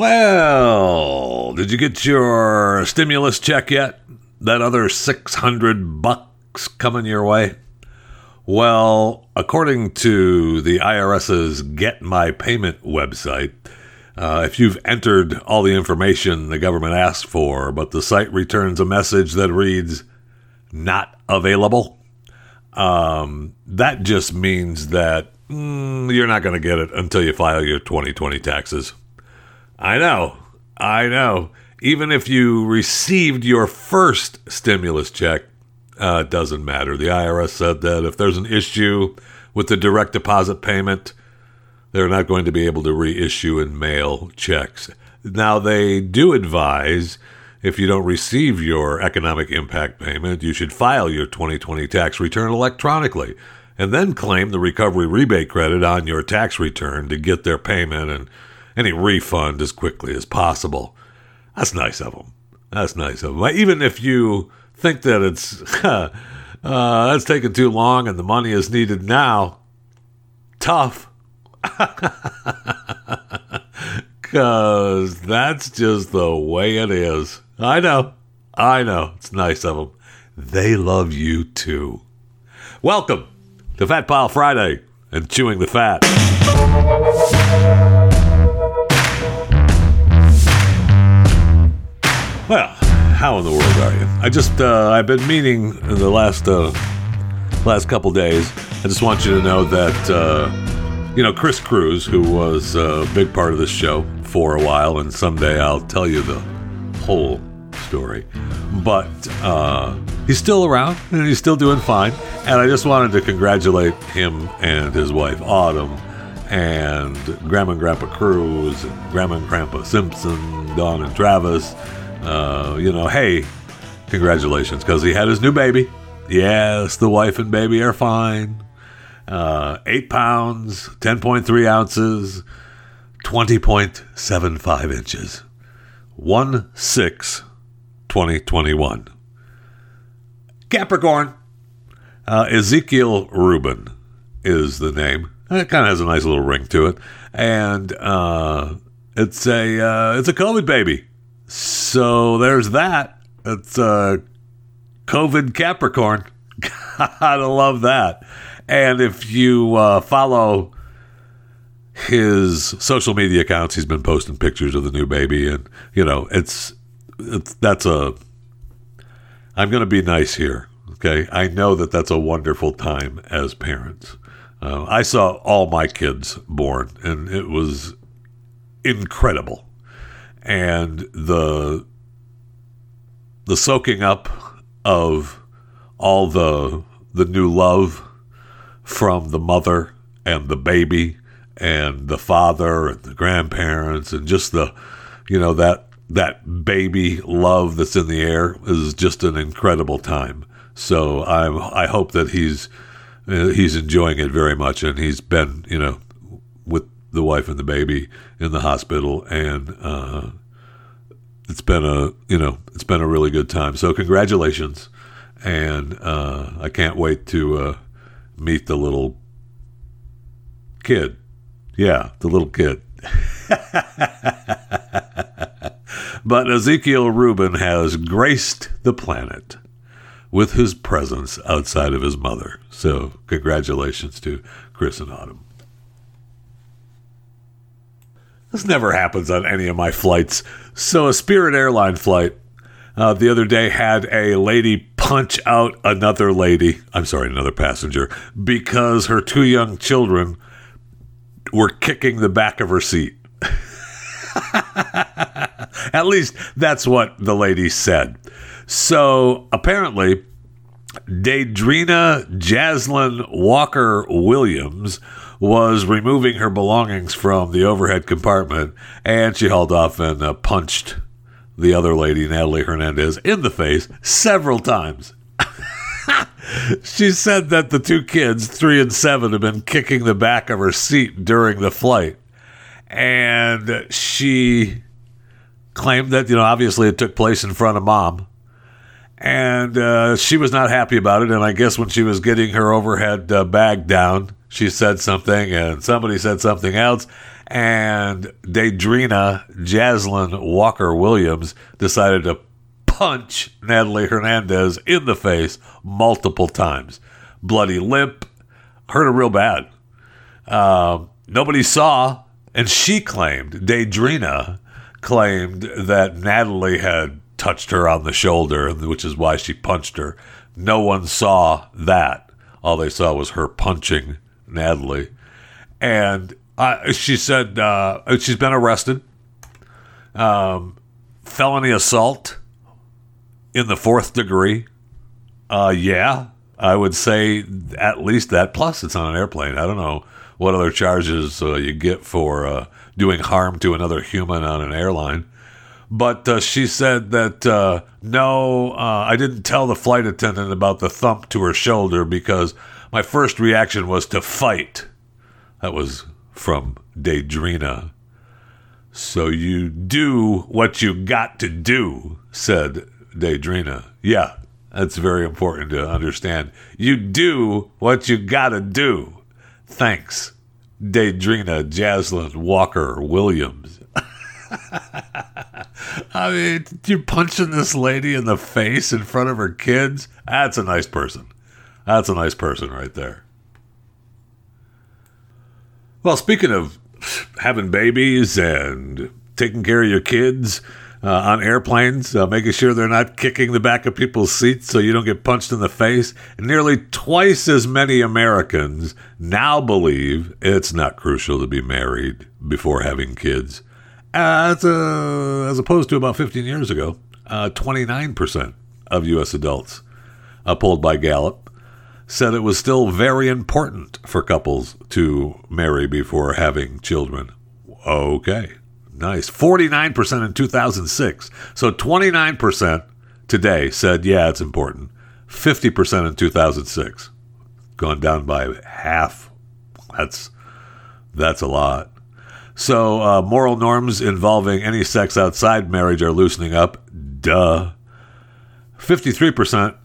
Well, did you get your stimulus check yet? That other 600 bucks coming your way? Well, according to the IRS's Get My Payment website, uh, if you've entered all the information the government asked for, but the site returns a message that reads, not available, um, that just means that mm, you're not going to get it until you file your 2020 taxes. I know, I know. Even if you received your first stimulus check, uh, it doesn't matter. The IRS said that if there's an issue with the direct deposit payment, they're not going to be able to reissue and mail checks. Now, they do advise if you don't receive your economic impact payment, you should file your 2020 tax return electronically and then claim the recovery rebate credit on your tax return to get their payment and any refund as quickly as possible. That's nice of them. That's nice of them. Even if you think that it's uh, that's taking too long and the money is needed now, tough. Because that's just the way it is. I know. I know. It's nice of them. They love you too. Welcome to Fat Pile Friday and Chewing the Fat. Well, how in the world are you? I just uh, I've been meaning in the last uh, last couple days. I just want you to know that uh, you know Kris Cruz, who was a big part of this show for a while, and someday I'll tell you the whole story. But uh, he's still around and he's still doing fine. And I just wanted to congratulate him and his wife Autumn and Grandma and Grandpa Cruz, and Grandma and Grandpa Simpson, Don and Travis. Uh, you know, hey, congratulations, because he had his new baby. Yes, the wife and baby are fine. Uh, eight pounds, 10.3 ounces, 20.75 inches. 1 6 2021. Capricorn. Uh, Ezekiel Rubin is the name. It kind of has a nice little ring to it, and uh, it's a uh, it's a COVID baby. So there's that. It's a COVID Capricorn. Gotta love that. And if you uh, follow his social media accounts, he's been posting pictures of the new baby, and you know it's it's that's a. I'm going to be nice here. Okay, I know that that's a wonderful time as parents. Uh, I saw all my kids born, and it was incredible. And the the soaking up of all the the new love from the mother and the baby and the father and the grandparents and just the you know that that baby love that's in the air is just an incredible time. So I I hope that he's uh, he's enjoying it very much, and he's been you know the wife and the baby in the hospital, and uh, it's been a you know it's been a really good time. So congratulations, and uh, I can't wait to uh, meet the little kid. Yeah, the little kid. but Ezekiel Rubin has graced the planet with his presence outside of his mother. So, congratulations to Kris and Autumn. This never happens on any of my flights. So, a Spirit airline flight uh, the other day had a lady punch out another lady, I'm sorry, another passenger, because her two young children were kicking the back of her seat. At least that's what the lady said. So apparently, Daedrina Jaslyn Walker Williams was removing her belongings from the overhead compartment and she hauled off and uh, punched the other lady, Natalie Hernandez, in the face several times. she said that the two kids, three and seven, have been kicking the back of her seat during the flight. And she claimed that, you know, obviously it took place in front of mom. And uh, she was not happy about it. And I guess when she was getting her overhead uh, bag down, she said something and somebody said something else. and Daedrina Jaslyn Walker Williams decided to punch Natalie Hernandez in the face multiple times. Bloody limp, hurt her real bad. Uh, nobody saw, and she claimed, Daedrina claimed that Natalie had touched her on the shoulder, which is why she punched her. No one saw that. All they saw was her punching Natalie. And she said uh, she's been arrested. Um, felony assault in the fourth degree. Uh, yeah, I would say at least that. Plus, it's on an airplane. I don't know what other charges uh, you get for uh, doing harm to another human on an airline. But uh, she said that no, I didn't tell the flight attendant about the thump to her shoulder because my first reaction was to fight. That was from Daedrina. So you do what you got to do, said Daedrina. Yeah, that's very important to understand. You do what you gotta do. Thanks, Daedrina Jaslyn Walker Williams. I mean, you're punching this lady in the face in front of her kids. That's a nice person. That's a nice person right there. Well, speaking of having babies and taking care of your kids uh, on airplanes, uh, making sure they're not kicking the back of people's seats so you don't get punched in the face, nearly twice as many Americans now believe it's not crucial to be married before having kids as, uh, as opposed to about 15 years ago, uh, 29% of U.S. adults, uh, polled by Gallup, said it was still very important for couples to marry before having children. Okay, nice. 49% in 2006. So 29% today said, yeah, it's important. 50% in 2006. Gone down by half. That's that's a lot. So, uh, moral norms involving any sex outside marriage are loosening up. Duh. 53%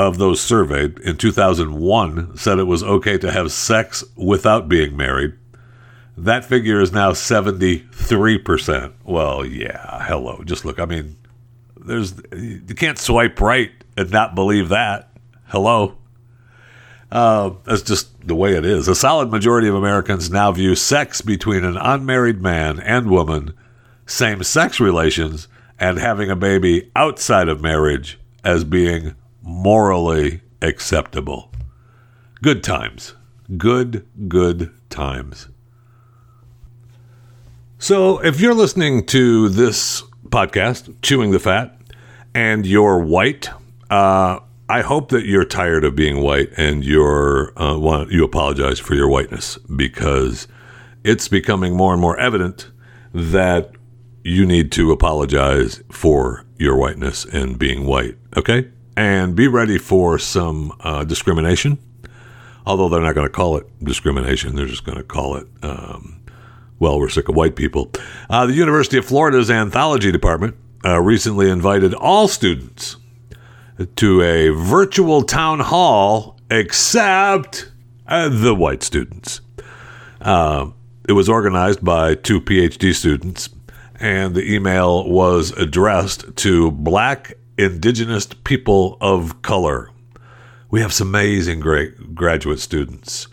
of those surveyed in 2001 said it was okay to have sex without being married. That figure is now 73%. Well, yeah, hello. Just look. I mean, there's you can't swipe right and not believe that. Hello. Uh, that's just the way it is. A solid majority of Americans now view sex between an unmarried man and woman, same sex relations, and having a baby outside of marriage as being morally acceptable. Good times. Good, good times. So, if you're listening to this podcast, Chewing the Fat, and you're white, uh, I hope that you're tired of being white and you're uh, want, you apologize for your whiteness because it's becoming more and more evident that you need to apologize for your whiteness and being white. Okay, and be ready for some uh, discrimination. Although they're not going to call it discrimination, they're just going to call it. Um, well, we're sick of white people. Uh, the University of Florida's anthropology department uh, recently invited all students to a virtual town hall, except uh, the white students. Uh, it was organized by two PhD students, and the email was addressed to black indigenous people of color. We have some amazing great graduate students,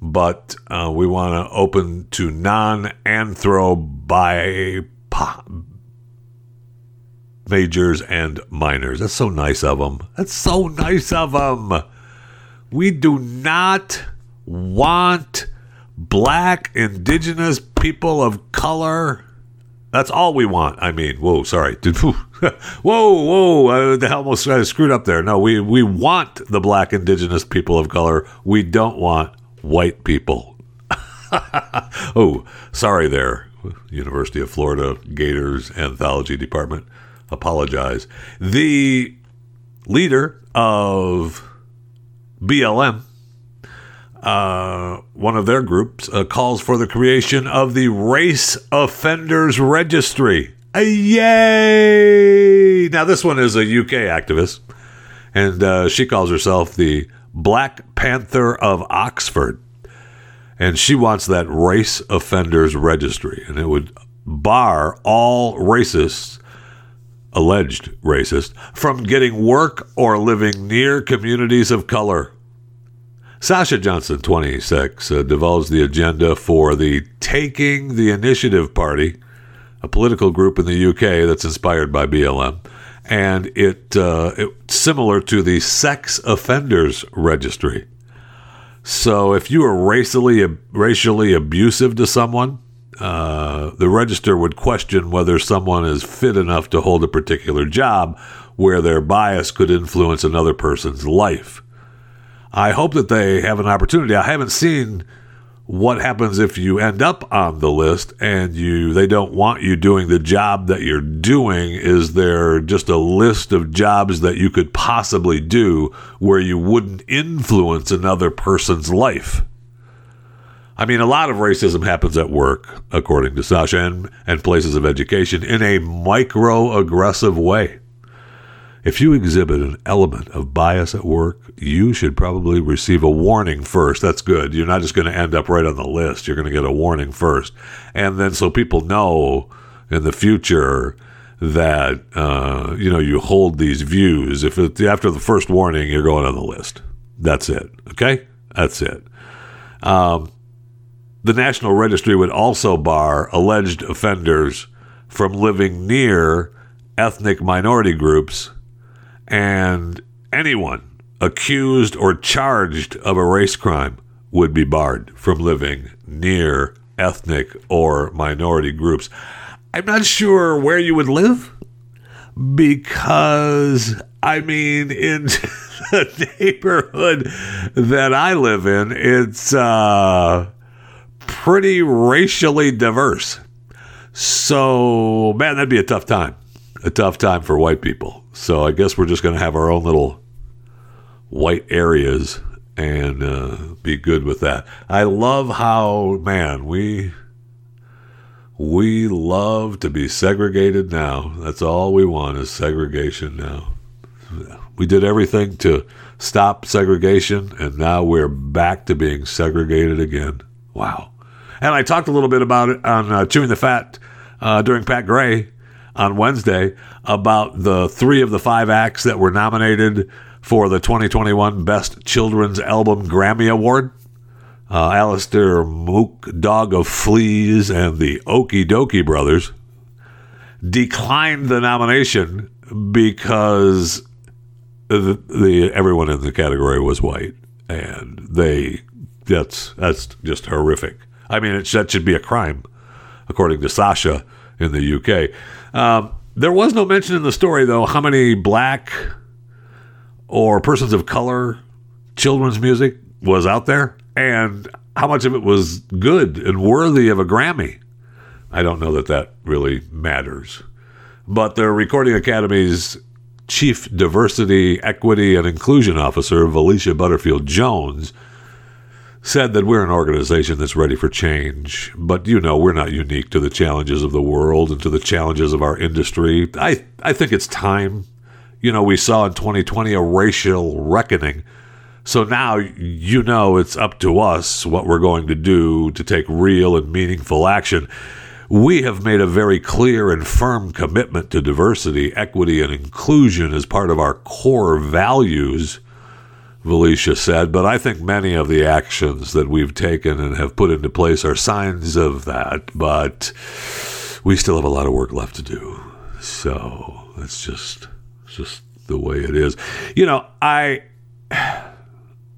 but uh, we want to open to non anthrobi majors and minors. That's so nice of them. That's so nice of them. We do not want black, indigenous people of color. That's all we want. I mean, whoa, sorry. whoa, whoa, uh, the hell almost uh, screwed up there. No, we, we want the black, indigenous people of color. We don't want white people. oh, sorry there, University of Florida Gators Anthropology Department apologize. The leader of BLM, uh, one of their groups, uh, calls for the creation of the Race Offenders Registry. Uh, yay! Now, this one is a UK activist, and uh, she calls herself the Black Panther of Oxford. and she wants that race offenders registry, and it would bar all racists, alleged racists, from getting work or living near communities of color. Sasha Johnson, 26, uh, the agenda for the Taking the Initiative Party, a political group in the UK that's inspired by BLM, and it, uh, it's similar to the Sex Offenders Registry. So if you are racially racially abusive to someone, uh, the register would question whether someone is fit enough to hold a particular job where their bias could influence another person's life. I hope that they have an opportunity. I haven't seen what happens if you end up on the list and you they don't want you doing the job that you're doing. Is there just a list of jobs that you could possibly do where you wouldn't influence another person's life? I mean a lot of racism happens at work according to sasha and, and places of education in a microaggressive way if you exhibit an element of bias at work, you should probably receive a warning first. That's good. You're not just going to end up right on the list. You're going to get a warning first. And then so people know in the future that, uh, you know, you hold these views. If it, after the first warning, you're going on the list. That's it. Okay? That's it. Um, the National Registry would also bar alleged offenders from living near ethnic minority groups and anyone accused or charged of a race crime would be barred from living near ethnic or minority groups. I'm not sure where you would live because, I mean, in the neighborhood that I live in, it's uh, pretty racially diverse. So, man, that'd be a tough time. A tough time for white people. So I guess we're just going to have our own little white areas and uh, be good with that. I love how man we we love to be segregated now. That's all we want is segregation now. We did everything to stop segregation, and now we're back to being segregated again. Wow. And I talked a little bit about it on uh, Chewing the Fat uh, during Pat Gray on Wednesday about the three of the five acts that were nominated for the 2021 Best Children's Album Grammy Award. Uh, Alastair Moock, Dog on Fleas, and the Okee Dokee Brothers declined the nomination because the, the everyone in the category was white, and they that's that's just horrific. I mean, it, that should be a crime, according to Sasha in the UK. Um, there was no mention in the story, though, how many black or persons of color children's music was out there and how much of it was good and worthy of a Grammy. I don't know that that really matters. But the Recording Academy's Chief Diversity, Equity, and Inclusion Officer, Valeisha Butterfield Jones, said that we're an organization that's ready for change, but you know, we're not unique to the challenges of the world and to the challenges of our industry. I, I think it's time. You know, we saw in 2020 a racial reckoning. So now you know it's up to us what we're going to do to take real and meaningful action. We have made a very clear and firm commitment to diversity, equity, and inclusion as part of our core values Valeisha said, but I think many of the actions that we've taken and have put into place are signs of that. But we still have a lot of work left to do. So that's just just the way it is. You know, I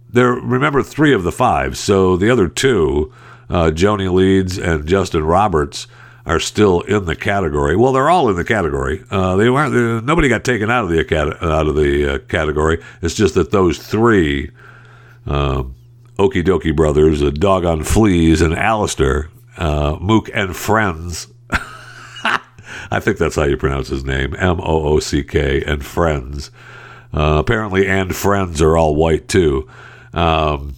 there remember three of the five, so the other two, uh, Joanie Leeds and Justin Roberts, are still in the category. Well, they're all in the category. Uh, they weren't. nobody got taken out of the out of the uh, category. It's just that those three, uh, Okee Dokee Brothers, a Dog on Fleas, and Alastair uh, Moock and Friends. I think that's how you pronounce his name. M O O C K and Friends. Uh, apparently, and Friends are all white too. Um,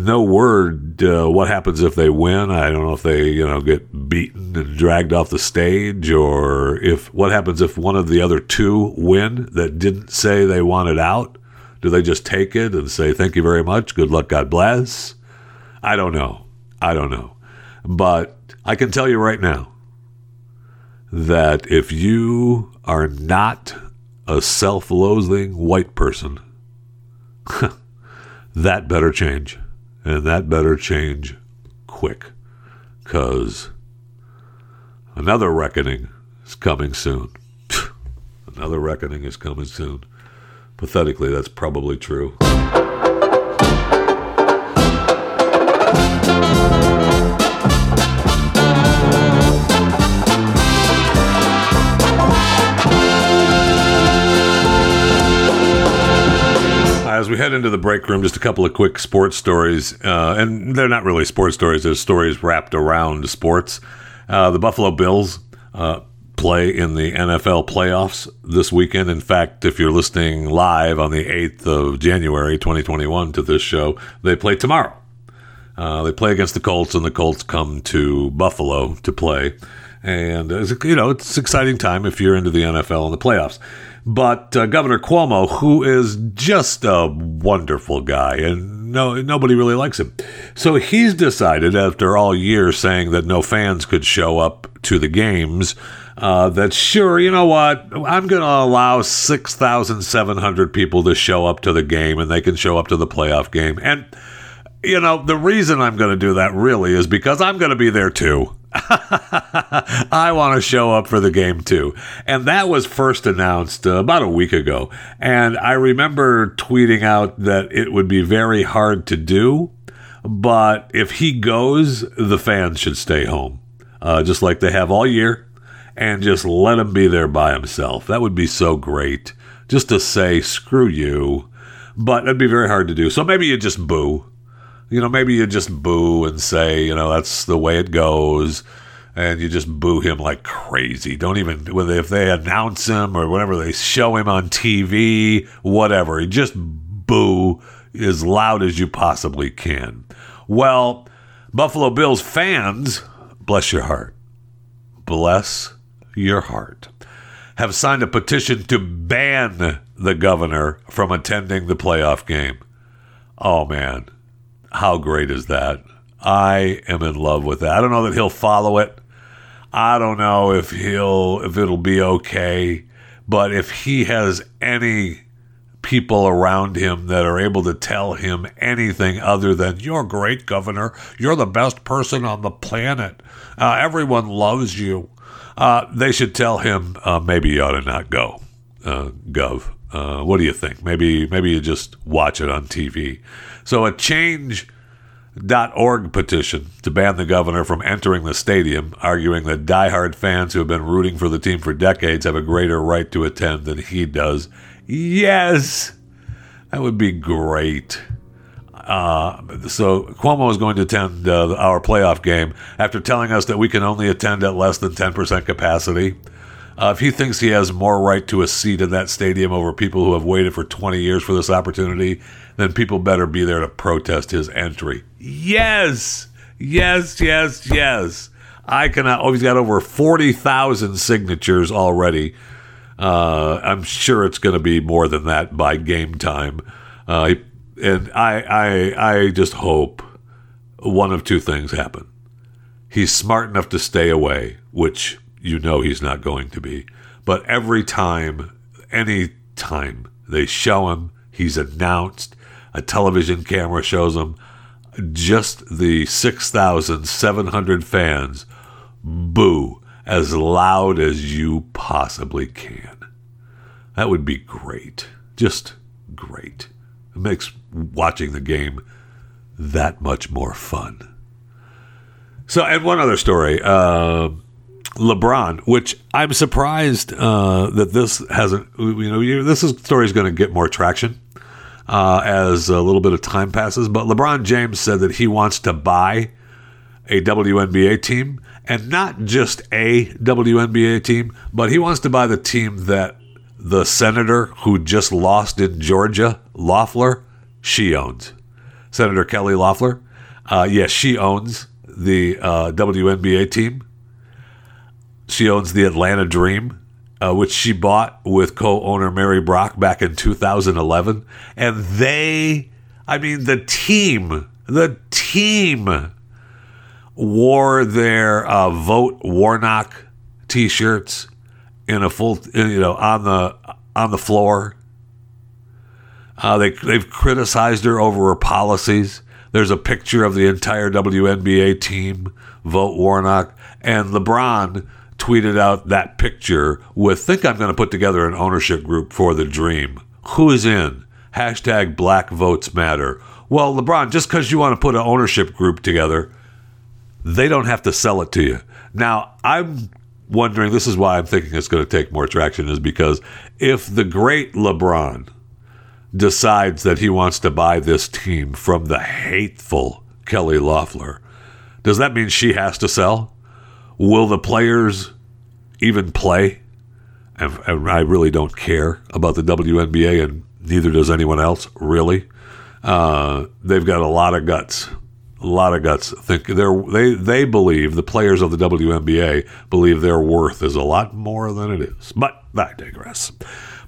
no word uh, what happens if they win. I don't know if they you know get beaten and dragged off the stage, or if what happens if one of the other two win that didn't say they wanted out. Do they just take it and say thank you very much, good luck, God bless? I don't know. I don't know. But I can tell you right now that if you are not a self loathing white person, that better change. And that better change quick. Because another reckoning is coming soon. another reckoning is coming soon. Pathetically, that's probably true. As we head into the break room, just a couple of quick sports stories, uh, and they're not really sports stories. They're stories wrapped around sports. Uh, the Buffalo Bills uh, play in the NFL playoffs this weekend. In fact, if you're listening live on the 8th of January, 2021, to this show, they play tomorrow. Uh, they play against the Colts, and the Colts come to Buffalo to play. And, you know, it's an exciting time if you're into the NFL and the playoffs. But uh, Governor Cuomo, who is just a wonderful guy, and no nobody really likes him, so he's decided after all year saying that no fans could show up to the games. Uh, that sure, you know what? I'm going to allow 6,700 people to show up to the game and they can show up to the playoff game. And, you know, the reason I'm going to do that really is because I'm going to be there too. I want to show up for the game too. And that was first announced uh, about a week ago. And I remember tweeting out that it would be very hard to do, but if he goes, the fans should stay home, uh, just like they have all year, and just let him be there by himself. That would be so great. Just to say, screw you. But it'd be very hard to do. So maybe you just boo you know, maybe you just boo and say, you know, that's the way it goes. And you just boo him like crazy. Don't even, if they announce him or whatever, they show him on TV, whatever. You just boo as loud as you possibly can. Well, Buffalo Bills fans, bless your heart, bless your heart, have signed a petition to ban the governor from attending the playoff game. Oh, man how great is that? I am in love with that. I don't know that he'll follow it. I don't know if he'll if it'll be okay, but if he has any people around him that are able to tell him anything other than you're great governor, you're the best person on the planet, uh, everyone loves you, uh, they should tell him uh, maybe you ought to not go, uh, Gov. Uh, what do you think? Maybe maybe you just watch it on TV. So a change.org petition to ban the governor from entering the stadium, arguing that diehard fans who have been rooting for the team for decades have a greater right to attend than he does. Yes, that would be great. Uh, so Cuomo is going to attend uh, our playoff game after telling us that we can only attend at less than 10% capacity. Uh, if he thinks he has more right to a seat in that stadium over people who have waited for 20 years for this opportunity, then people better be there to protest his entry. Yes, yes, yes, yes. I cannot. Oh, he's got over 40,000 signatures already. Uh, I'm sure it's going to be more than that by game time. Uh, and I, I, I just hope one of two things happen. He's smart enough to stay away, which you know he's not going to be. But every time, any time they show him, he's announced, a television camera shows him, just the 6,700 fans boo as loud as you possibly can. That would be great. Just great. It makes watching the game that much more fun. So, and one other story. Uh, LeBron, which I'm surprised uh, that this hasn't. You know, this is, story is going to get more traction uh, as a little bit of time passes. But LeBron James said that he wants to buy a WNBA team, and not just a WNBA team, but he wants to buy the team that the senator who just lost in Georgia, Loeffler, she owns. Senator Kelly Loeffler, uh, yes, she owns the uh, WNBA team she owns the Atlanta Dream, uh, which she bought with co owner Mary Brock back in 2011. And they, I mean, the team The team wore their uh, vote Warnock T-shirts in a full, you know, on the on the floor. Uh, they they've criticized her over her policies. There's a picture of the entire WNBA team vote Warnock, and LeBron tweeted out that picture with "Think I'm going to put together an ownership group for the Dream. Who is in? Hashtag Black Votes Matter." Well, LeBron, just because you want to put an ownership group together, they don't have to sell it to you. Now, I'm wondering. This is why I'm thinking it's going to take more traction, is because if the great LeBron decides that he wants to buy this team from the hateful Kelly Loeffler, does that mean she has to sell? Will the players even play? And, and I really don't care about the WNBA, and neither does anyone else, really. Uh, they've got a lot of guts. A lot of guts. Think they're they they believe the players of the WNBA believe their worth is a lot more than it is. But I digress.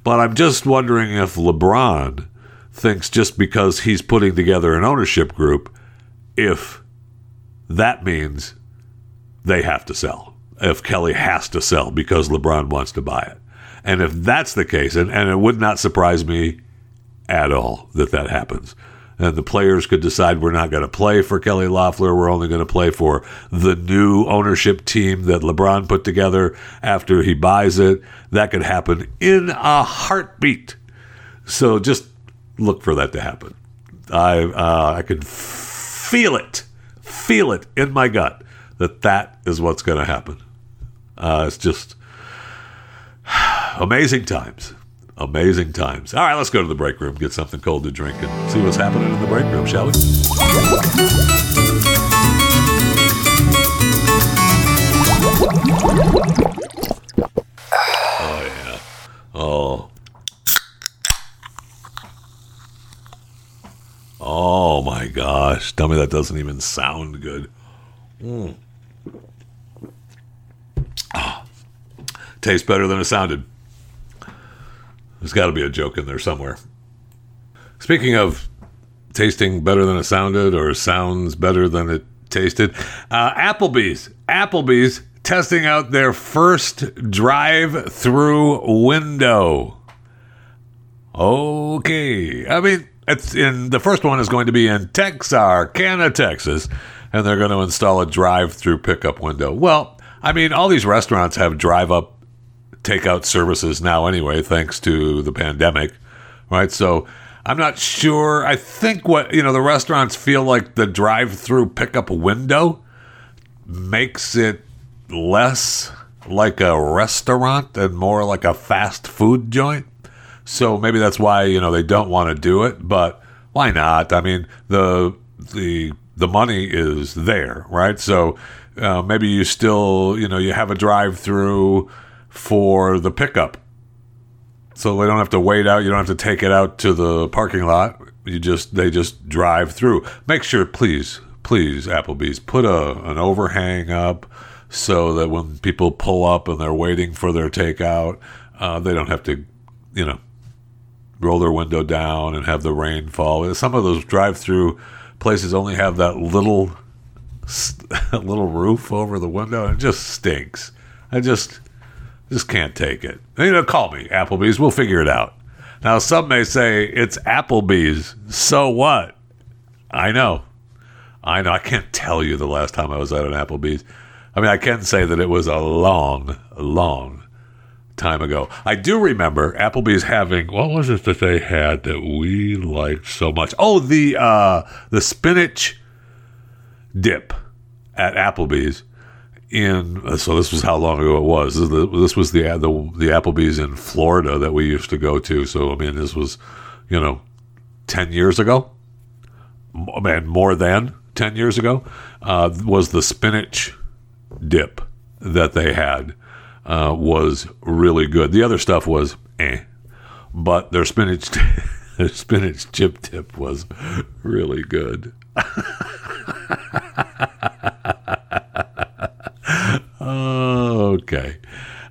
But I'm just wondering if LeBron thinks just because he's putting together an ownership group, if that means they have to sell. If Kelly has to sell because LeBron wants to buy it. And if that's the case, and, and it would not surprise me at all that that happens. And the players could decide we're not going to play for Kelly Loeffler. We're only going to play for the new ownership team that LeBron put together after he buys it. That could happen in a heartbeat. So just look for that to happen. I uh, I can feel it, feel it in my gut that that is what's going to happen. Uh, it's just amazing times. Amazing times. All right, let's go to the break room, get something cold to drink, and see what's happening in the break room, shall we? Oh, yeah. Oh. Oh, my gosh. Tell me that doesn't even sound good. Mm. Ah. Tastes better than it sounded. There's got to be a joke in there somewhere. Speaking of tasting better than it sounded or sounds better than it tasted, uh, Applebee's. Applebee's testing out their first drive through window. Okay. I mean, it's in the first one is going to be in Texarkana, Texas, and they're going to install a drive through pickup window. Well, I mean, all these restaurants have drive up takeout services now anyway, thanks to the pandemic, right? So I'm not sure. I think what, you know, the restaurants feel like the drive through pickup window makes it less like a restaurant and more like a fast food joint. So maybe that's why, you know, they don't want to do it, but why not? I mean, the the the money is there, right? So uh, maybe you still, you know, you have a drive through for the pickup. So they don't have to wait out. You don't have to take it out to the parking lot. You just they just drive through. Make sure, please, please, Applebee's put a an overhang up so that when people pull up and they're waiting for their takeout, uh, they don't have to, you know, roll their window down and have the rain fall. Some of those drive-through places only have that little little roof over the window, it just stinks. I just just can't take it. You know, call me, Applebee's. We'll figure it out. Now, some may say it's Applebee's. So what? I know. I know. I can't tell you the last time I was at an Applebee's. I mean, I can say that it was a long, long time ago. I do remember Applebee's having what was it that they had that we liked so much? Oh, the uh, the spinach dip at Applebee's in uh, so this was how long ago it was. This was the the the Applebee's in Florida that we used to go to. So I mean, this was you know ten years ago, man, more than ten years ago. Uh, was the spinach dip that they had uh, was really good. The other stuff was eh, but their spinach their spinach chip dip was really good. okay.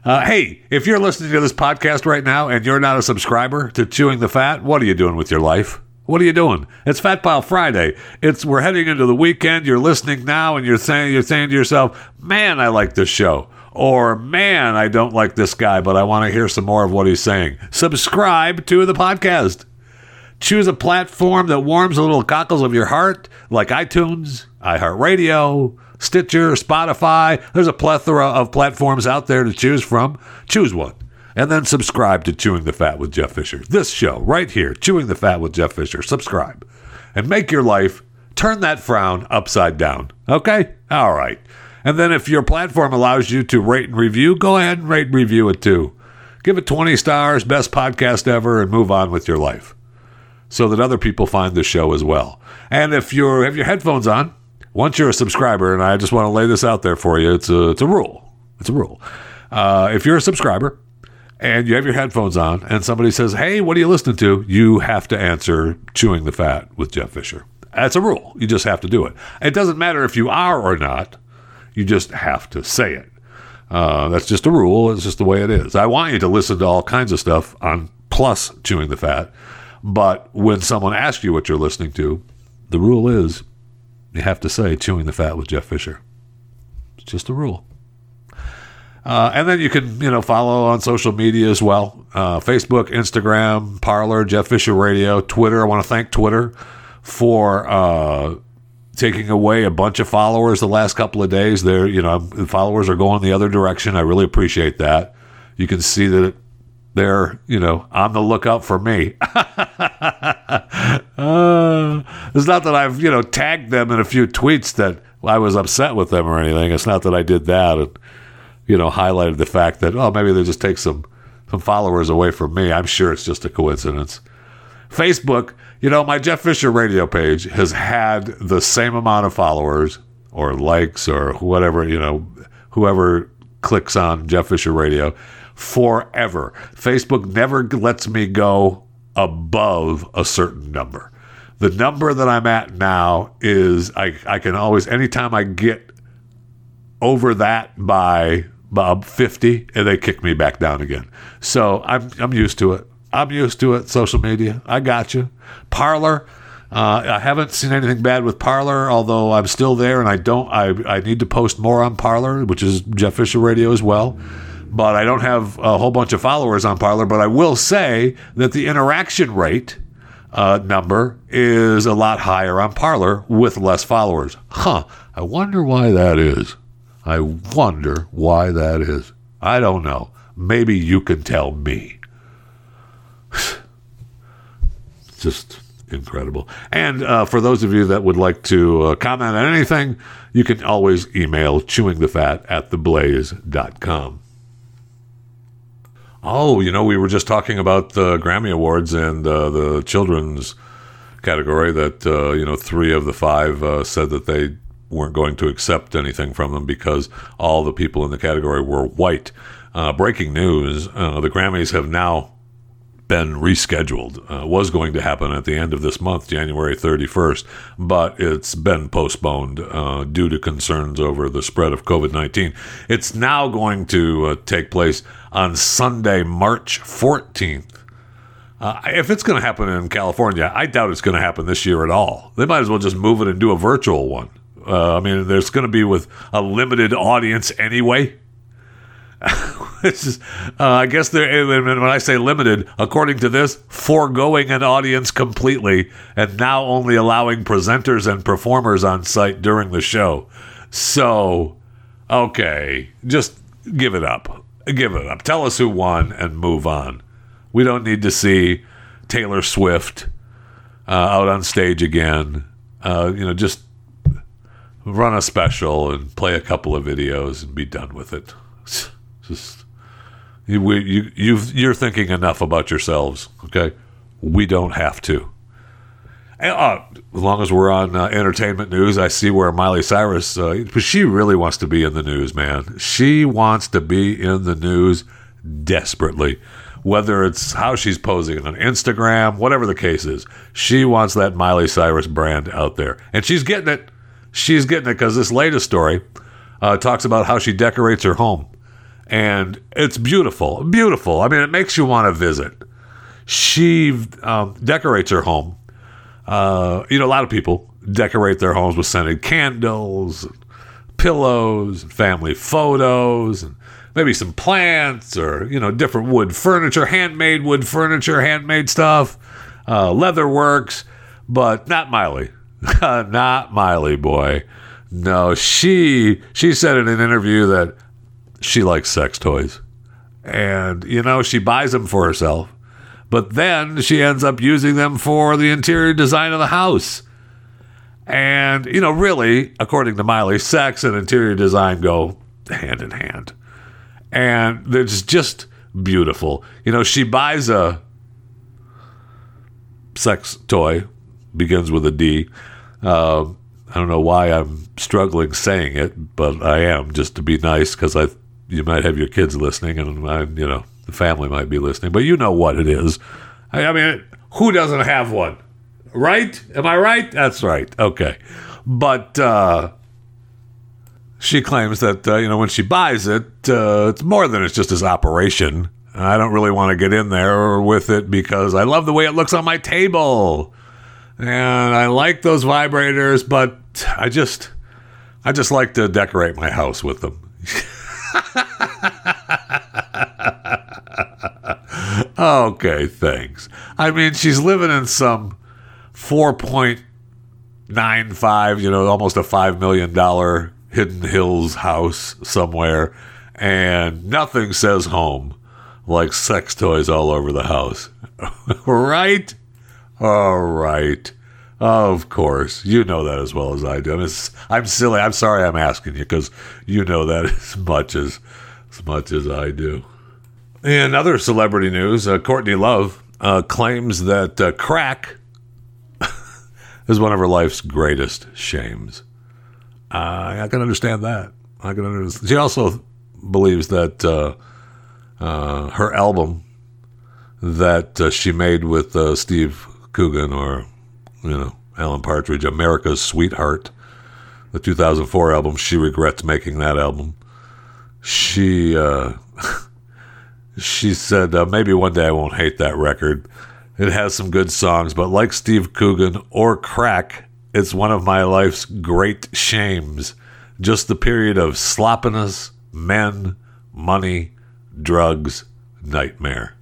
Uh, hey, if you're listening to this podcast right now and you're not a subscriber to Chewing the Fat, what are you doing with your life? What are you doing? It's Fat Pile Friday. It's we're heading into the weekend. You're listening now, and you're saying you're saying to yourself, "Man, I like this show," or "Man, I don't like this guy, but I want to hear some more of what he's saying." Subscribe to the podcast. Choose a platform that warms the little cockles of your heart, like iTunes, iHeartRadio, Stitcher, Spotify. There's a plethora of platforms out there to choose from. Choose one. And then subscribe to Chewing the Fat with Jeff Fisher. This show, right here, Chewing the Fat with Jeff Fisher. Subscribe. And make your life turn that frown upside down. Okay? All right. And then if your platform allows you to rate and review, go ahead and rate and review it too. Give it 20 stars, best podcast ever, and move on with your life so that other people find the show as well. And if you have your headphones on, once you're a subscriber, and I just want to lay this out there for you, it's a, it's a rule. It's a rule. Uh, if you're a subscriber and you have your headphones on and somebody says, Hey, what are you listening to? You have to answer Chewing the Fat with Jeff Fisher. That's a rule. You just have to do it. It doesn't matter if you are or not, you just have to say it. Uh, that's just a rule. It's just the way it is. I want you to listen to all kinds of stuff on plus Chewing the Fat. But when someone asks you what you're listening to, the rule is you have to say chewing the fat with Jeff Fisher. It's just a rule. Uh, and then you can, you know, follow on social media as well. Uh, Facebook, Instagram, Parler, Jeff Fisher Radio, Twitter. I want to thank Twitter for uh, taking away a bunch of followers the last couple of days. There, you know, followers are going the other direction. I really appreciate that. You can see that they're, you know, on the lookout for me. uh, it's not that I've, you know, tagged them in a few tweets that I was upset with them or anything. It's not that I did that and, you know, highlighted the fact that, oh, maybe they just take some, some followers away from me. I'm sure it's just a coincidence. Facebook, you know, my Jeff Fisher radio page has had the same amount of followers or likes or whatever, you know, whoever clicks on Jeff Fisher radio forever. Facebook never lets me go above a certain number. The number that I'm at now is I, I can always, anytime I get over that by, by 50, and they kick me back down again. So I'm, I'm used to it. I'm used to it. Social media. I got you. Parler. Uh, I haven't seen anything bad with Parler, although I'm still there, and I don't. I I need to post more on Parler, which is Jeff Fisher Radio as well but I don't have a whole bunch of followers on Parler. But I will say that the interaction rate uh, number is a lot higher on Parler with less followers. Huh. I wonder why that is. I wonder why that is. I don't know. Maybe you can tell me. Just incredible. And uh, for those of you that would like to uh, comment on anything, you can always email chewingthefat at theblaze.com. Oh, you know, we were just talking about the Grammy Awards and uh, the children's category that, uh, you know, three of the five uh, said that they weren't going to accept anything from them because all the people in the category were white. Uh, breaking news the Grammys have now been rescheduled. Uh, was going to happen at the end of this month, January 31st, but it's been postponed uh, due to concerns over the spread of COVID 19. It's now going to uh, take place on Sunday, March 14th. Uh, if it's going to happen in California, I doubt it's going to happen this year at all. They might as well just move it and do a virtual one. Uh, I mean, there's going to be with a limited audience anyway. just, uh, I guess when I say limited, according to this, foregoing an audience completely and now only allowing presenters and performers on site during the show. So, okay, just give it up. Give it up. Tell us who won and move on. We don't need to see Taylor Swift uh, out on stage again. Uh, you know, just run a special and play a couple of videos and be done with it. Just you, we, you, you've, you're thinking enough about yourselves. Okay, we don't have to. And, uh, as long as we're on uh, entertainment news, I see where Miley Cyrus, uh, she really wants to be in the news, man. She wants to be in the news desperately. Whether it's how she's posing on Instagram, whatever the case is, she wants that Miley Cyrus brand out there. And she's getting it. She's getting it because this latest story uh, talks about how she decorates her home and it's beautiful, beautiful. I mean, it makes you want to visit. She um, decorates her home Uh, you know, a lot of people decorate their homes with scented candles, and pillows, and family photos, and maybe some plants or, you know, different wood furniture, handmade wood furniture, handmade stuff, uh, leather works, but not Miley. not Miley, boy. No, she she said in an interview that she likes sex toys. And, you know, she buys them for herself. But then she ends up using them for the interior design of the house. And, you know, really, according to Miley, sex and interior design go hand in hand. And it's just beautiful. You know, she buys a sex toy, begins with a D. Uh, I don't know why I'm struggling saying it, but I am just to be nice because I you might have your kids listening, and I, you know the family might be listening, but you know what it is. I, I mean, who doesn't have one, right? Am I right? That's right. Okay, but uh, she claims that uh, you know when she buys it, uh, it's more than it's just his operation. I don't really want to get in there with it because I love the way it looks on my table, and I like those vibrators, but I just I just like to decorate my house with them. okay, thanks. I mean, she's living in some 4.95, you know, almost a $5 million Hidden Hills house somewhere, and nothing says home like sex toys all over the house. right? All right. Of course, you know that as well as I do. I'm silly. I'm sorry. I'm asking you because you know that as much as as much as I do. In other celebrity news, uh, Courtney Love uh, claims that uh, crack is one of her life's greatest shames. I can understand that. I can understand. She also believes that uh, uh, her album that uh, she made with Steve Coogan or you know, Alan Partridge, America's Sweetheart, the 2004 album. She regrets making that album. She uh, she said uh, maybe one day I won't hate that record. It has some good songs, but like Steve Coogan or Crack, it's one of my life's great shames. Just the period of sloppiness, men, money, drugs, nightmare.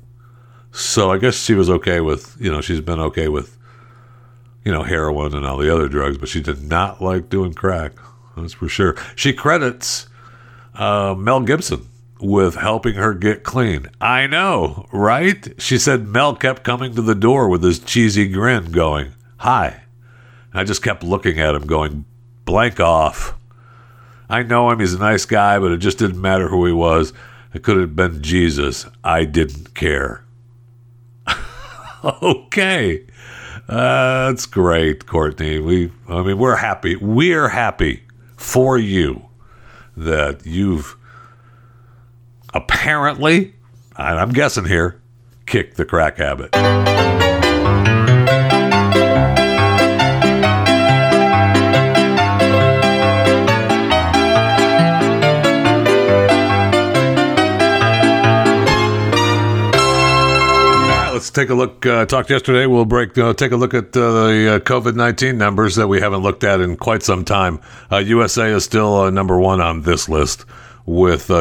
So I guess she was okay with, you know, she's been okay with you know, heroin and all the other drugs, but she did not like doing crack. That's for sure. She credits uh, Mel Gibson with helping her get clean. I know, right? She said Mel kept coming to the door with his cheesy grin, going, Hi. I just kept looking at him, going, Blank off. I know him. He's a nice guy, but it just didn't matter who he was. It could have been Jesus. I didn't care. okay. That's great, Courtney. We, I mean, we're happy. We're happy for you that you've apparently, I'm guessing here, kicked the crack habit. Take a look. Uh, talked yesterday. We'll break. Uh, take a look at uh, the uh, COVID nineteen numbers that we haven't looked at in quite some time. USA uh, is still uh, number one on this list with.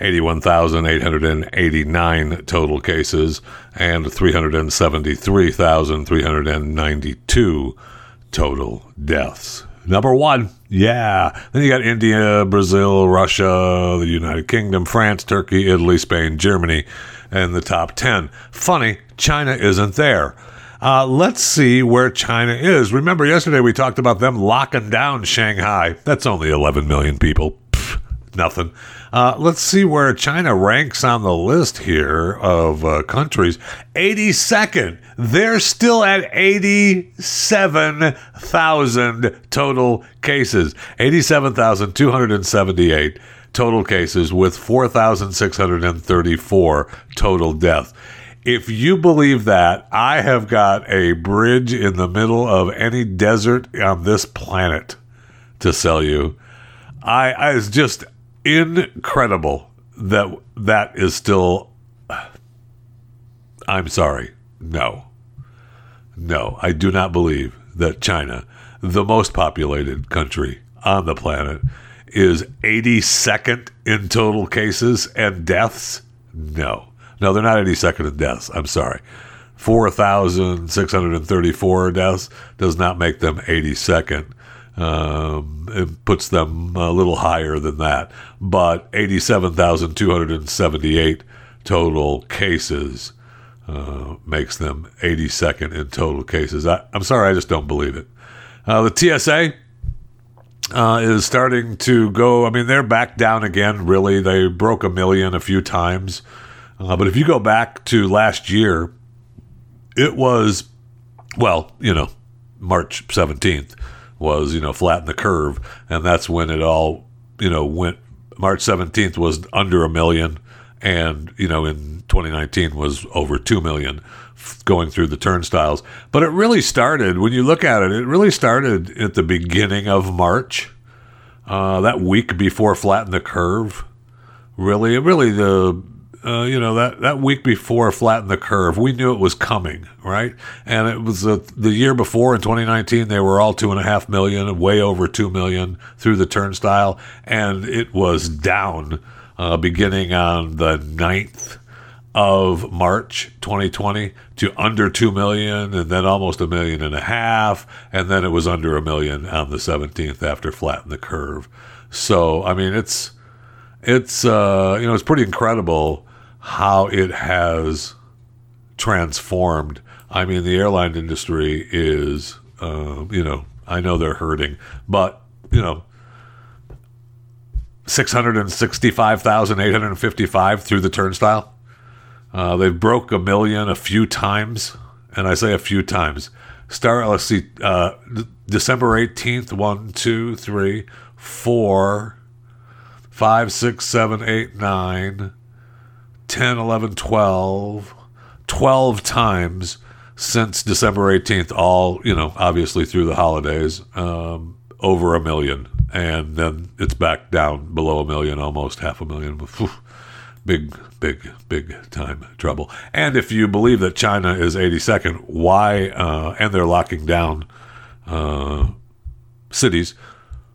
81,889 total cases and 373,392 total deaths. Number one, yeah. Then you got India, Brazil, Russia, the United Kingdom, France, Turkey, Italy, Spain, Germany, in the top 10. Funny, China isn't there. Uh, let's see where China is. Remember, yesterday we talked about them locking down Shanghai. That's only 11 million people. Pfft, nothing. Uh, let's see where China ranks on the list here of uh, countries. 82nd. They're still at 87,000 total cases. 87,278 total cases with 4,634 total deaths. If you believe that, I have got a bridge in the middle of any desert on this planet to sell you. I, I it's just incredible that that is still I'm sorry. No. no, I do not believe that China, the most populated country on the planet, is 82nd in total cases and deaths. No, no, they're not 82nd in deaths. I'm sorry. 4,634 deaths does not make them 82nd. Um, it puts them a little higher than that, but 87,278 total cases uh, makes them 82nd in total cases. I, am sorry, I just don't believe it. Uh, the TSA uh, is starting to go. I mean, they're back down again. Really, they broke a million a few times, uh, but if you go back to last year, it was well, you know, March 17th was, you know, flatten the curve. And that's when it all, you know, went. March 17th was under a million. And, you know, in 2019 was over 2 million going through the turnstiles. But it really started, when you look at it, it really started at the beginning of March, uh, that week before Flatten the Curve. Really, really the uh, you know that that week before flatten the curve we knew it was coming right and it was uh, the year before in 2019 they were all two and a half million way over two million through the turnstile and it was down uh, beginning on the 9th of march 2020 to under 2 million and then almost a million and a half and then it was under a million on the 17th after flatten the curve so i mean it's it's uh, you know it's pretty incredible how it has transformed. I mean, the airline industry is, uh, you know, I know they're hurting, but, you know, 665,855 through the turnstile. Uh, they've broke a million a few times, and I say a few times. Start, let's see, uh, December 18th, one, two, three, four, five, six, seven, eight, nine, 10, 11, 12, 12 times since December 18th, all, you know, obviously through the holidays, um, over a million. And then it's back down below a million, almost half a million. Big, big, big time trouble. And if you believe that China is 82nd, why, uh, and they're locking down uh, cities,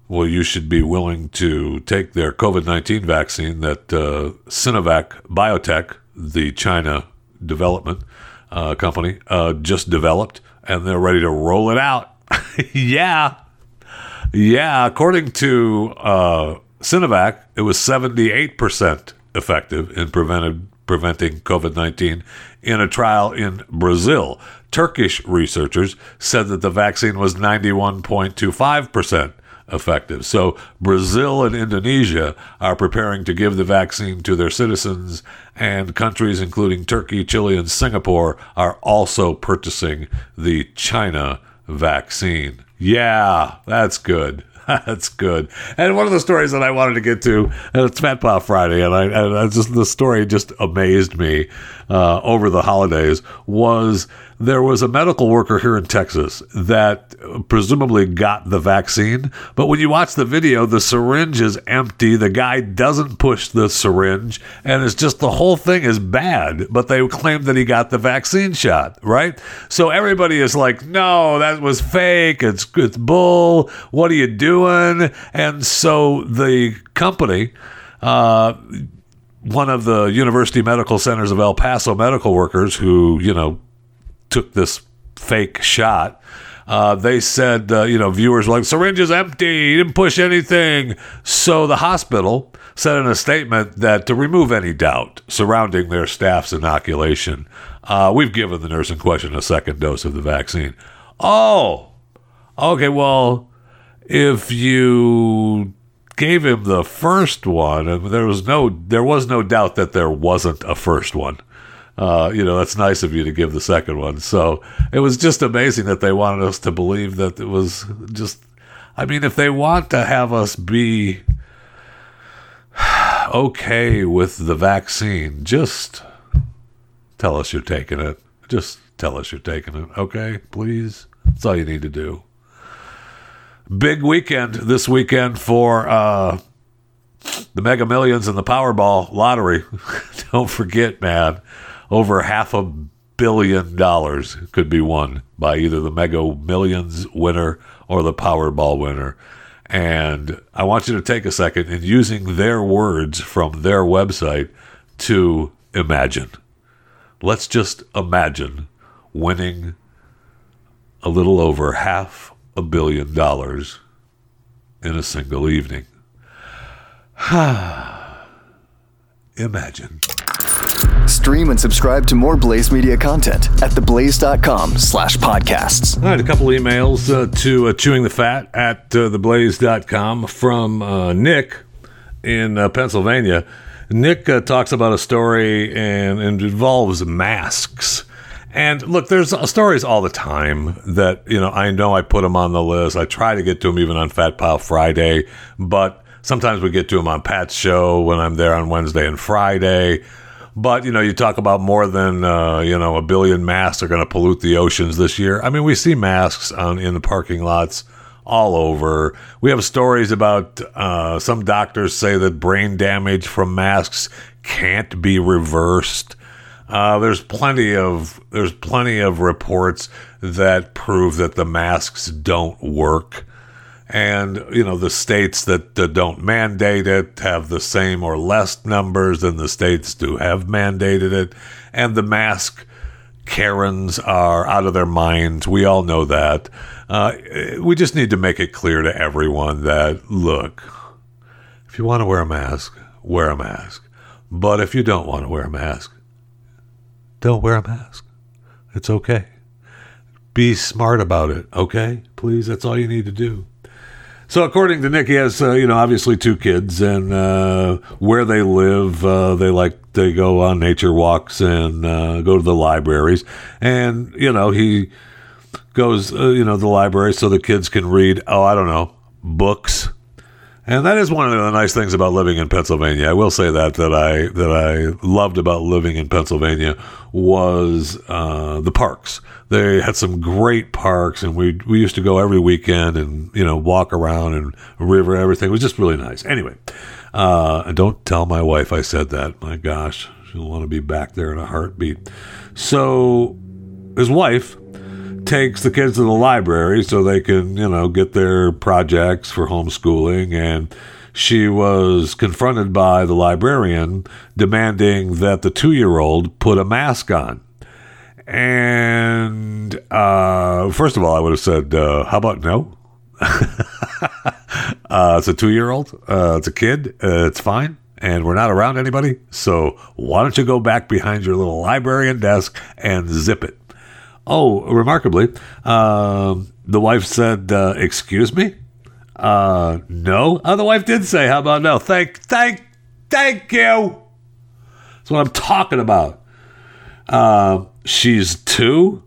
well, you should be willing to take their COVID 19 vaccine that uh, Sinovac Biotech, the China development uh, company, uh, just developed, and they're ready to roll it out. yeah. Yeah. According to uh, Sinovac, it was 78% effective in prevented, preventing COVID 19 in a trial in Brazil. Turkish researchers said that the vaccine was 91.25% effective. So Brazil and Indonesia are preparing to give the vaccine to their citizens, and countries including Turkey, Chile, and Singapore are also purchasing the China vaccine. Yeah, that's good. That's good. And one of the stories that I wanted to get to, and it's Fat Friday, and I, and I just the story just amazed me uh, over the holidays was there was a medical worker here in Texas that presumably got the vaccine. But when you watch the video, the syringe is empty. The guy doesn't push the syringe, and it's just the whole thing is bad. But they claim that he got the vaccine shot, right? So everybody is like, no, that was fake. It's, it's bull. What are you doing? And so the company, uh, one of the University Medical Centers of El Paso medical workers who, you know, took this fake shot. Uh, they said, uh, you know, viewers were like, syringe is empty, he didn't push anything. So the hospital said in a statement that to remove any doubt surrounding their staff's inoculation, uh, we've given the nurse in question a second dose of the vaccine. Oh, okay, well, if you gave him the first one, there was no there was no doubt that there wasn't a first one uh, you know, that's nice of you to give the second one. So it was just amazing that they wanted us to believe that it was just. I mean, if they want to have us be okay with the vaccine, just tell us you're taking it. Just tell us you're taking it, okay? Please. That's all you need to do. Big weekend this weekend for uh, the Mega Millions and the Powerball lottery. Don't forget, man over half a billion dollars could be won by either the Mega Millions winner or the Powerball winner. And I want you to take a second and using their words from their website to imagine. Let's just imagine winning a little over half a billion dollars in a single evening. imagine. Stream and subscribe to more Blaze Media content at theblaze.com slash podcasts. All right, a couple emails uh, to uh, Chewing the Fat at uh, theblaze.com from uh, Nick in uh, Pennsylvania. Nick uh, talks about a story and, and involves masks. And look, there's uh, stories all the time that, you know, I know I put them on the list. I try to get to them even on Fat Pile Friday, but sometimes we get to them on Pat's show when I'm there on Wednesday and Friday. But you know, you talk about more than uh, you know a billion masks are going to pollute the oceans this year. I mean, we see masks on in the parking lots all over. We have stories about uh, some doctors say that brain damage from masks can't be reversed. Uh, there's plenty of there's plenty of reports that prove that the masks don't work and you know the states that don't mandate it have the same or less numbers than the states do have mandated it. And the mask karens are out of their minds. We all know that. Uh, we just need to make it clear to everyone that look if you want to wear a mask wear a mask. But if you don't want to wear a mask don't wear a mask. It's okay. Be smart about it okay? Please that's all you need to do so, according to Nick, he has, uh, you know, obviously two kids, and uh, where they live, uh, they like they go on nature walks and uh, go to the libraries, and you know, he goes, uh, you know, the library so the kids can read. Oh, I don't know, books, and that is one of the nice things about living in Pennsylvania. I will say that that I that I loved about living in Pennsylvania was uh, the parks. They had some great parks, and we we used to go every weekend and you know walk around and river everything. It was just really nice. Anyway, uh, don't tell my wife I said that. My gosh, she'll want to be back there in a heartbeat. So his wife takes the kids to the library so they can, you know, get their projects for homeschooling. And she was confronted by the librarian demanding that the two year old put a mask on. And uh, first of all, I would have said, uh, how about no? uh, it's a two year old, uh, it's a kid, uh, it's fine and we're not around anybody. So why don't you go back behind your little librarian desk and zip it? Oh, remarkably, uh, the wife said, uh, "Excuse me." Uh, no. Oh, the wife did say, "How about no?" Thank, thank, thank you. That's what I'm talking about. Uh, she's two,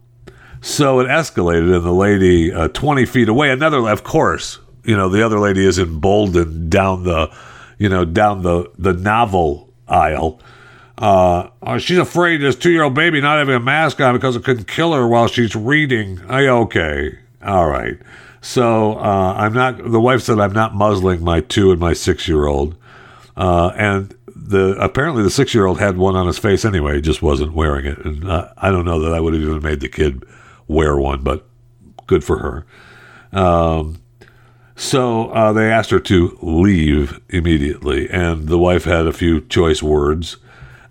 so it escalated, and the lady uh, 20 feet away, another, of course, you know, the other lady is emboldened down the, you know, down the the novel aisle uh, uh, she's afraid this two year old baby not having a mask on because it could kill her while she's reading. I, okay. All right. So uh, I'm not, the wife said, I'm not muzzling my two and my six year old. Uh, and the apparently the six year old had one on his face anyway, just wasn't wearing it. And uh, I don't know that I would have even made the kid wear one, but good for her. Um, so uh, they asked her to leave immediately, and the wife had a few choice words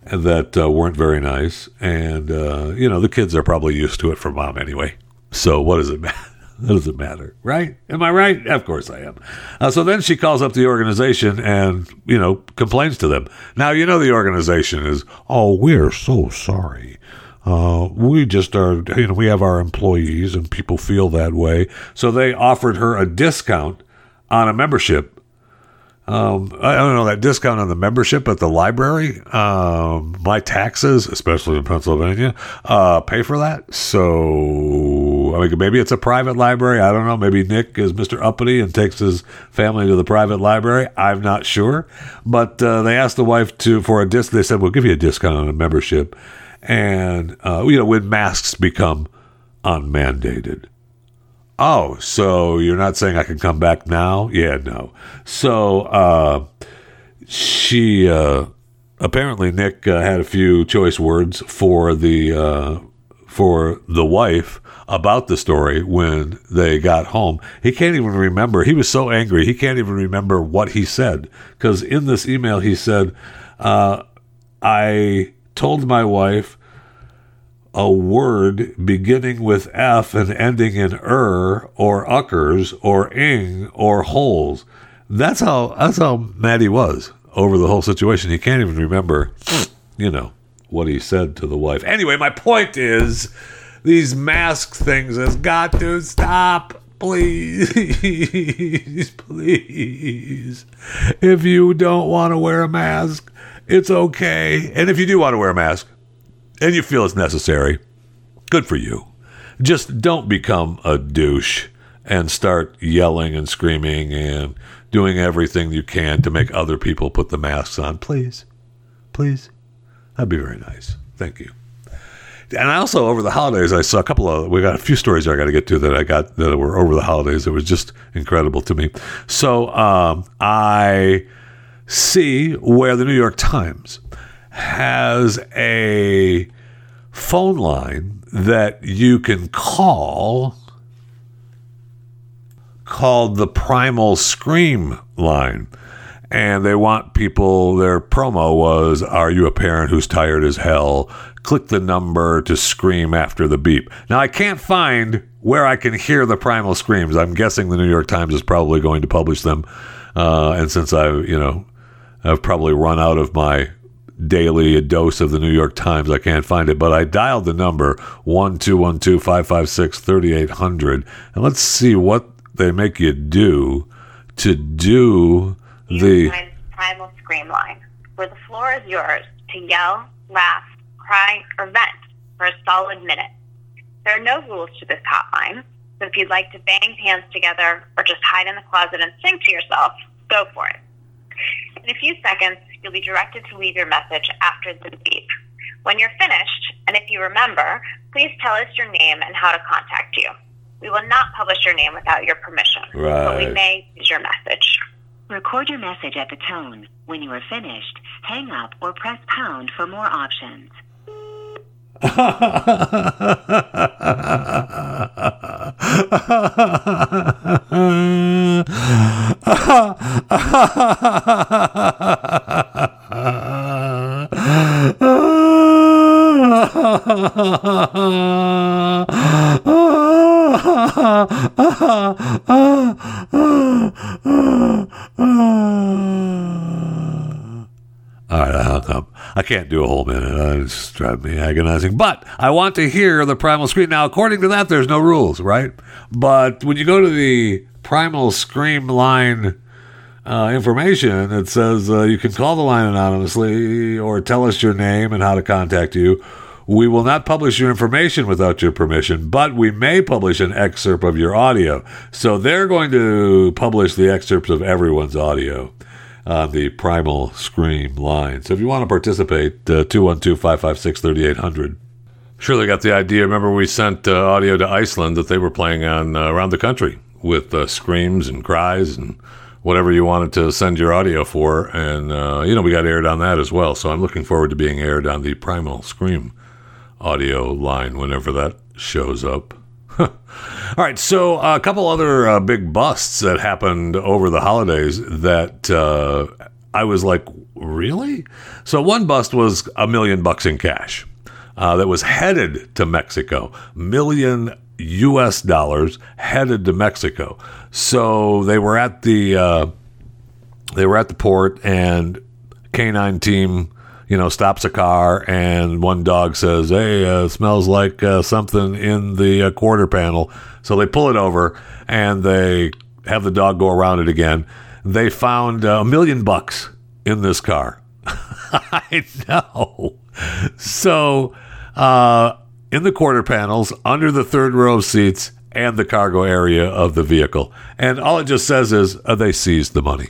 that uh, weren't very nice. And, uh, you know, the kids are probably used to it from mom anyway. So what does it matter? What does it matter? Right? Am I right? Of course I am. Uh, so then she calls up the organization and, you know, complains to them. Now, you know, the organization is, oh, we're so sorry. Uh, we just are, you know, we have our employees and people feel that way. So they offered her a discount on a membership um, I don't know that discount on the membership at the library. Um, my taxes, especially in Pennsylvania, uh, pay for that. So I mean, maybe it's a private library. I don't know. Maybe Nick is Mr. Uppity and takes his family to the private library. I'm not sure. But uh, they asked the wife to for a disc. They said we'll give you a discount on a membership, and uh, you know when masks become unmandated. Oh, so you're not saying I can come back now? Yeah, no. So uh, she uh, apparently Nick uh, had a few choice words for the uh, for the wife about the story when they got home. He can't even remember. He was so angry. He can't even remember what he said. Because in this email, he said, uh, I told my wife a word beginning with F and ending in er or uckers or ing or holes. That's how that's how mad he was over the whole situation. He can't even remember, you know, what he said to the wife. Anyway, my point is these mask things has got to stop. Please, please. If you don't want to wear a mask, it's okay. And if you do want to wear a mask and you feel it's necessary, good for you. Just don't become a douche and start yelling and screaming and doing everything you can to make other people put the masks on. Please, please. That'd be very nice. Thank you. And I also over the holidays I saw a couple of we got a few stories I got to get to that I got that were over the holidays. It was just incredible to me. So um, I see where the New York Times has a phone line that you can call called the Primal Scream line. And they want people, their promo was, Are you a parent who's tired as hell? Click the number to scream after the beep. Now, I can't find where I can hear the primal screams. I'm guessing the New York Times is probably going to publish them. Uh, and since I've, you know, I've probably run out of my daily a dose of the New York Times. I can't find it, but I dialed the number 1212 556 3800. And let's see what they make you do to do the primal scream line, where the floor is yours to yell, laugh, cry, or vent for a solid minute. There are no rules to this hotline, so if you'd like to bang hands together or just hide in the closet and sing to yourself, go for it. In a few seconds, you'll be directed to leave your message after the beep. When you're finished, and if you remember, please tell us your name and how to contact you. We will not publish your name without your permission, but we may use your message. Record your message at the tone. When you are finished, hang up or press pound for more options. All right, I hung up. I can't do a whole minute. It's driving me agonizing. But I want to hear the primal scream. Now, according to that, there's no rules, right? But when you go to the primal scream line uh, information, it says uh, you can call the line anonymously or tell us your name and how to contact you. We will not publish your information without your permission, but we may publish an excerpt of your audio. So they're going to publish the excerpts of everyone's audio on the Primal Scream line. So if you want to participate, uh, 212 556 3800. Sure, they got the idea. Remember, we sent uh, audio to Iceland that they were playing on uh, around the country with uh, screams and cries and whatever you wanted to send your audio for. And, uh, you know, we got aired on that as well. So I'm looking forward to being aired on the Primal Scream audio line whenever that shows up. All right, so a couple other uh, big busts that happened over the holidays that uh, I was like, really? So one bust was a million bucks in cash uh, that was headed to Mexico, million U.S. dollars headed to Mexico. So they were at the uh, they were at the port, and canine team, you know, stops a car, and one dog says, "Hey, uh, smells like uh, something in the uh, quarter panel." So they pull it over, and they have the dog go around it again. They found uh, a million bucks in this car. I know. So, uh, in the quarter panels, under the third row of seats, and the cargo area of the vehicle. And all it just says is uh, they seized the money.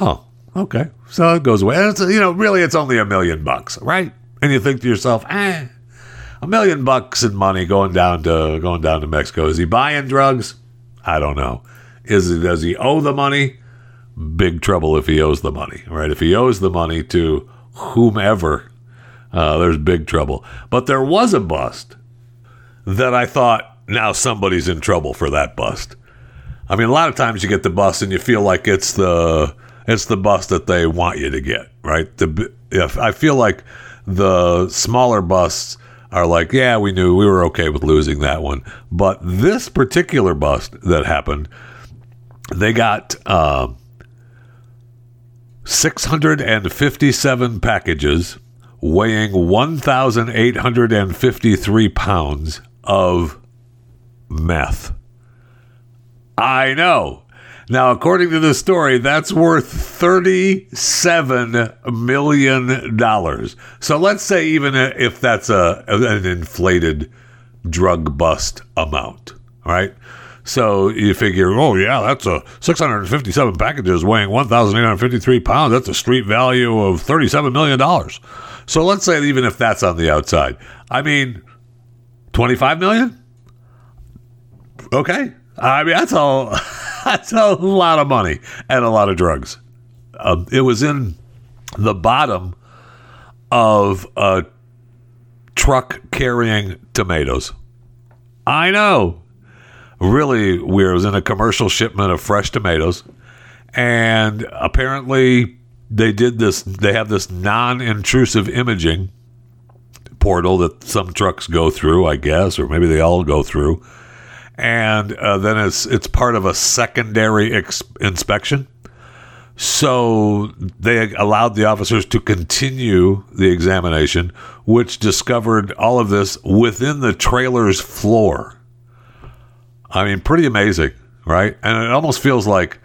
Oh, okay. So it goes away. And it's, you know, really, it's only a million bucks, right? And you think to yourself, eh, a million bucks in money going down to going down to Mexico. Is he buying drugs? I don't know. Is it, does he owe the money? Big trouble if he owes the money, right? If he owes the money to whomever, uh, there's big trouble. But there was a bust that I thought now somebody's in trouble for that bust. I mean, a lot of times you get the bust and you feel like it's the it's the bust that they want you to get, right? The if I feel like the smaller busts are like, yeah, we knew we were okay with losing that one, but this particular bust that happened, they got uh, 657 packages weighing 1,853 pounds of meth. I know. Now, according to the story, that's worth $37 million. So let's say, even if that's a, an inflated drug bust amount, right? So you figure, oh, yeah, that's a 657 packages weighing 1,853 pounds. That's a street value of $37 million. So let's say, even if that's on the outside, I mean, 25 million? Okay. I mean, that's a that's a lot of money and a lot of drugs. Um, it was in the bottom of a truck carrying tomatoes. I know, really weird. It was in a commercial shipment of fresh tomatoes, and apparently they did this. They have this non-intrusive imaging portal that some trucks go through, I guess, or maybe they all go through and uh, then it's it's part of a secondary ex- inspection. So they allowed the officers to continue the examination, which discovered all of this within the trailer's floor. I mean, pretty amazing, right? And it almost feels like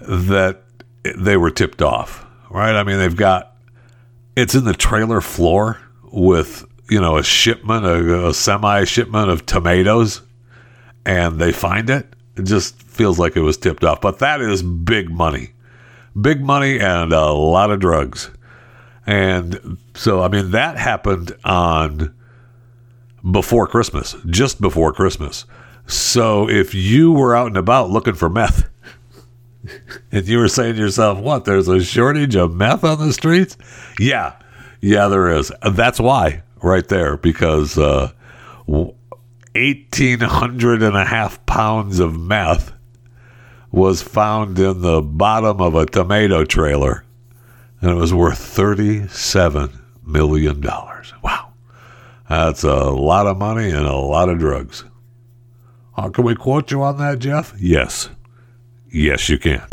that they were tipped off, right? I mean, they've got it's in the trailer floor with you know a shipment, a, a semi shipment of tomatoes and they find it, it just feels like it was tipped off. But that is big money. Big money and a lot of drugs. And so, I mean, that happened on before Christmas, just before Christmas. So if you were out and about looking for meth, and you were saying to yourself, what, there's a shortage of meth on the streets? Yeah, yeah, there is. That's why, right there, because uh, 1,800 and a half pounds of meth was found in the bottom of a tomato trailer, and it was worth $37 million. Wow. That's a lot of money and a lot of drugs. Uh, can we quote you on that, Jeff? Yes. Yes, you can.